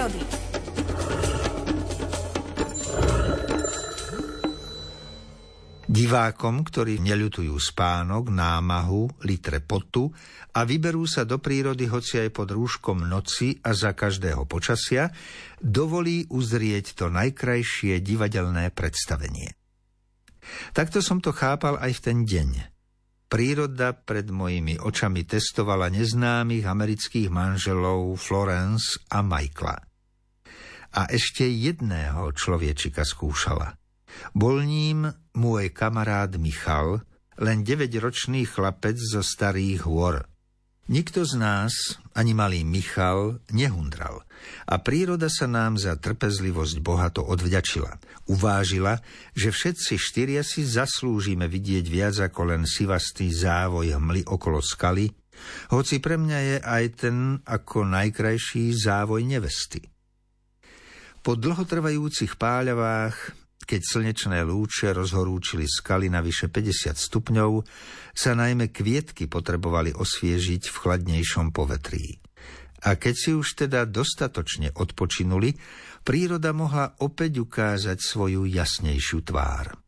prírody. Divákom, ktorí neľutujú spánok, námahu, litre potu a vyberú sa do prírody hoci aj pod rúškom noci a za každého počasia, dovolí uzrieť to najkrajšie divadelné predstavenie. Takto som to chápal aj v ten deň. Príroda pred mojimi očami testovala neznámych amerických manželov Florence a Michaela. A ešte jedného človečika skúšala – bol ním môj kamarát Michal, len 9-ročný chlapec zo starých hôr. Nikto z nás, ani malý Michal, nehundral a príroda sa nám za trpezlivosť bohato odvďačila. Uvážila, že všetci štyria si zaslúžime vidieť viac ako len sivastý závoj hmly okolo skaly, hoci pre mňa je aj ten ako najkrajší závoj nevesty. Po dlhotrvajúcich páľavách keď slnečné lúče rozhorúčili skaly na vyše 50 stupňov, sa najmä kvietky potrebovali osviežiť v chladnejšom povetrí. A keď si už teda dostatočne odpočinuli, príroda mohla opäť ukázať svoju jasnejšiu tvár.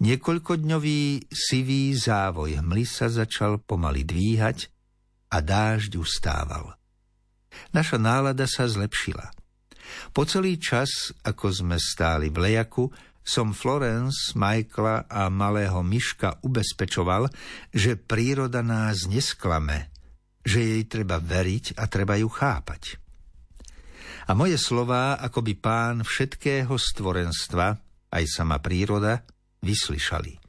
Niekoľkodňový sivý závoj hmly sa začal pomaly dvíhať a dážď ustával. Naša nálada sa zlepšila – po celý čas, ako sme stáli v lejaku, som Florence, Michaela a malého myška ubezpečoval, že príroda nás nesklame, že jej treba veriť a treba ju chápať. A moje slová, ako by pán všetkého stvorenstva, aj sama príroda, vyslyšali.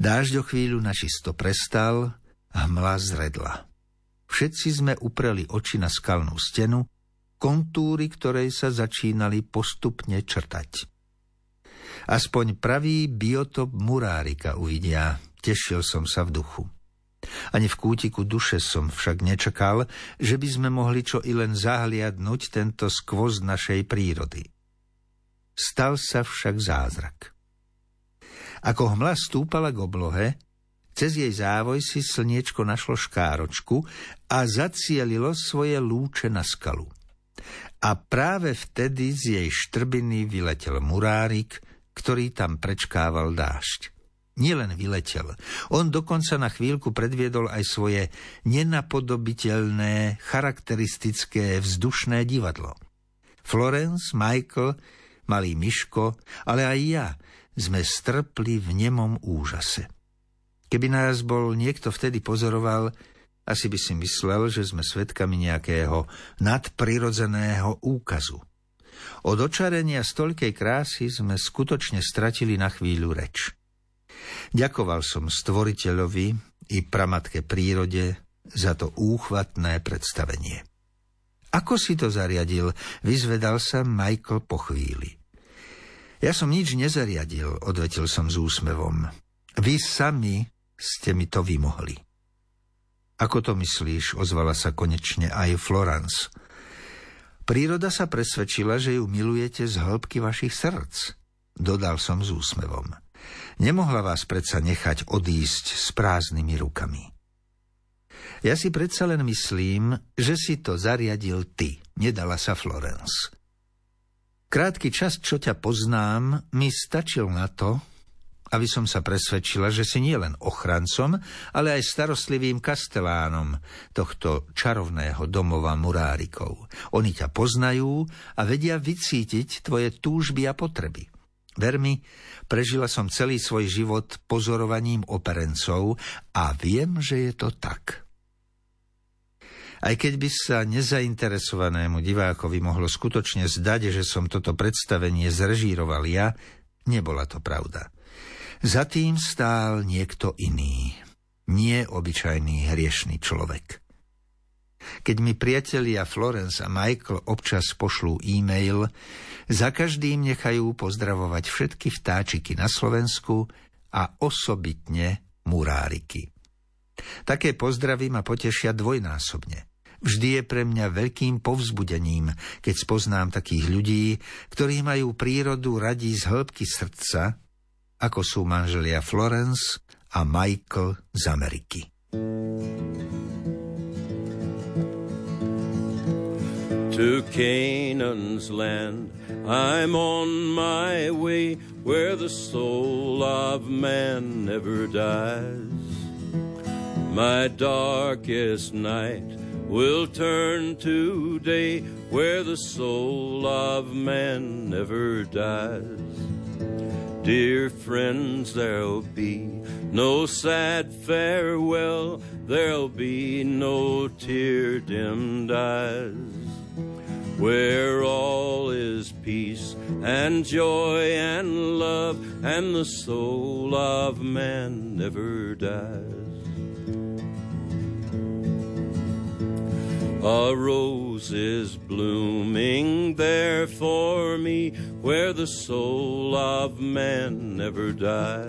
Dážď o chvíľu načisto prestal a hmla zredla. Všetci sme upreli oči na skalnú stenu kontúry ktorej sa začínali postupne črtať. Aspoň pravý biotop murárika uvidia, tešil som sa v duchu. Ani v kútiku duše som však nečakal, že by sme mohli čo i len zahliadnúť tento skvoz našej prírody. Stal sa však zázrak. Ako hmla stúpala k oblohe, cez jej závoj si slniečko našlo škáročku a zacielilo svoje lúče na skalu. A práve vtedy z jej štrbiny vyletel murárik, ktorý tam prečkával dážď. Nielen vyletel, on dokonca na chvíľku predviedol aj svoje nenapodobiteľné, charakteristické vzdušné divadlo. Florence, Michael, malý Miško, ale aj ja sme strpli v nemom úžase. Keby nás bol niekto vtedy pozoroval, asi by si myslel, že sme svedkami nejakého nadprirodzeného úkazu. Od očarenia stolkej krásy sme skutočne stratili na chvíľu reč. Ďakoval som stvoriteľovi i pramatke prírode za to úchvatné predstavenie. Ako si to zariadil, vyzvedal sa Michael po chvíli. Ja som nič nezariadil, odvetil som s úsmevom. Vy sami ste mi to vymohli. Ako to myslíš, ozvala sa konečne aj Florence. Príroda sa presvedčila, že ju milujete z hĺbky vašich srdc, dodal som s úsmevom. Nemohla vás predsa nechať odísť s prázdnymi rukami. Ja si predsa len myslím, že si to zariadil ty, nedala sa Florence. Krátky čas, čo ťa poznám, mi stačil na to, aby som sa presvedčila, že si nie len ochrancom, ale aj starostlivým kastelánom tohto čarovného domova murárikov. Oni ťa poznajú a vedia vycítiť tvoje túžby a potreby. Ver mi, prežila som celý svoj život pozorovaním operencov a viem, že je to tak. Aj keď by sa nezainteresovanému divákovi mohlo skutočne zdať, že som toto predstavenie zrežíroval ja, nebola to pravda. Za tým stál niekto iný, nie obyčajný hriešný človek. Keď mi priatelia Florence a Michael občas pošlú e-mail, za každým nechajú pozdravovať všetky vtáčiky na Slovensku a osobitne muráriky. Také pozdravy ma potešia dvojnásobne. Vždy je pre mňa veľkým povzbudením, keď spoznám takých ľudí, ktorí majú prírodu radí z hĺbky srdca ako sú manželia Florence a Michael z Ameriky. to Canaan's land. I'm on my way where the soul of man never dies. My darkest night will turn to day where the soul of man never dies. Dear friends, there'll be no sad farewell, there'll be no tear dimmed eyes. Where all is peace and joy and love, and the soul of man never dies. A rose is blooming there for me where the soul of man never dies.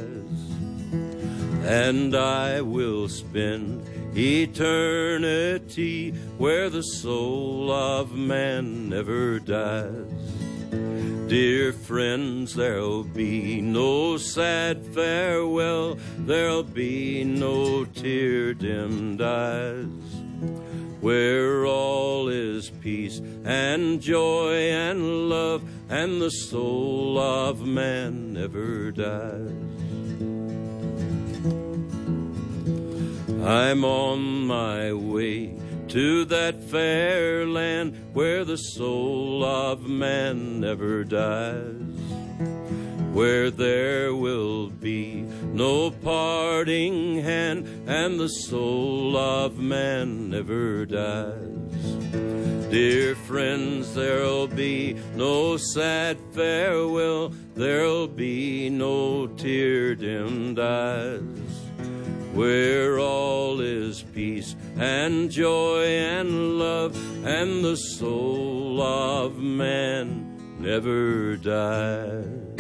And I will spend eternity where the soul of man never dies. Dear friends, there'll be no sad farewell, there'll be no tear dimmed eyes where all is peace and joy and love, and the soul of man never dies. I'm on my way to that fair land where the soul of man never dies where there will be no parting hand, and the soul of man never dies. Dear friends, there'll be no sad farewell, there'll be no tear dimmed eyes. Where all is peace and joy and love, and the soul of man never dies.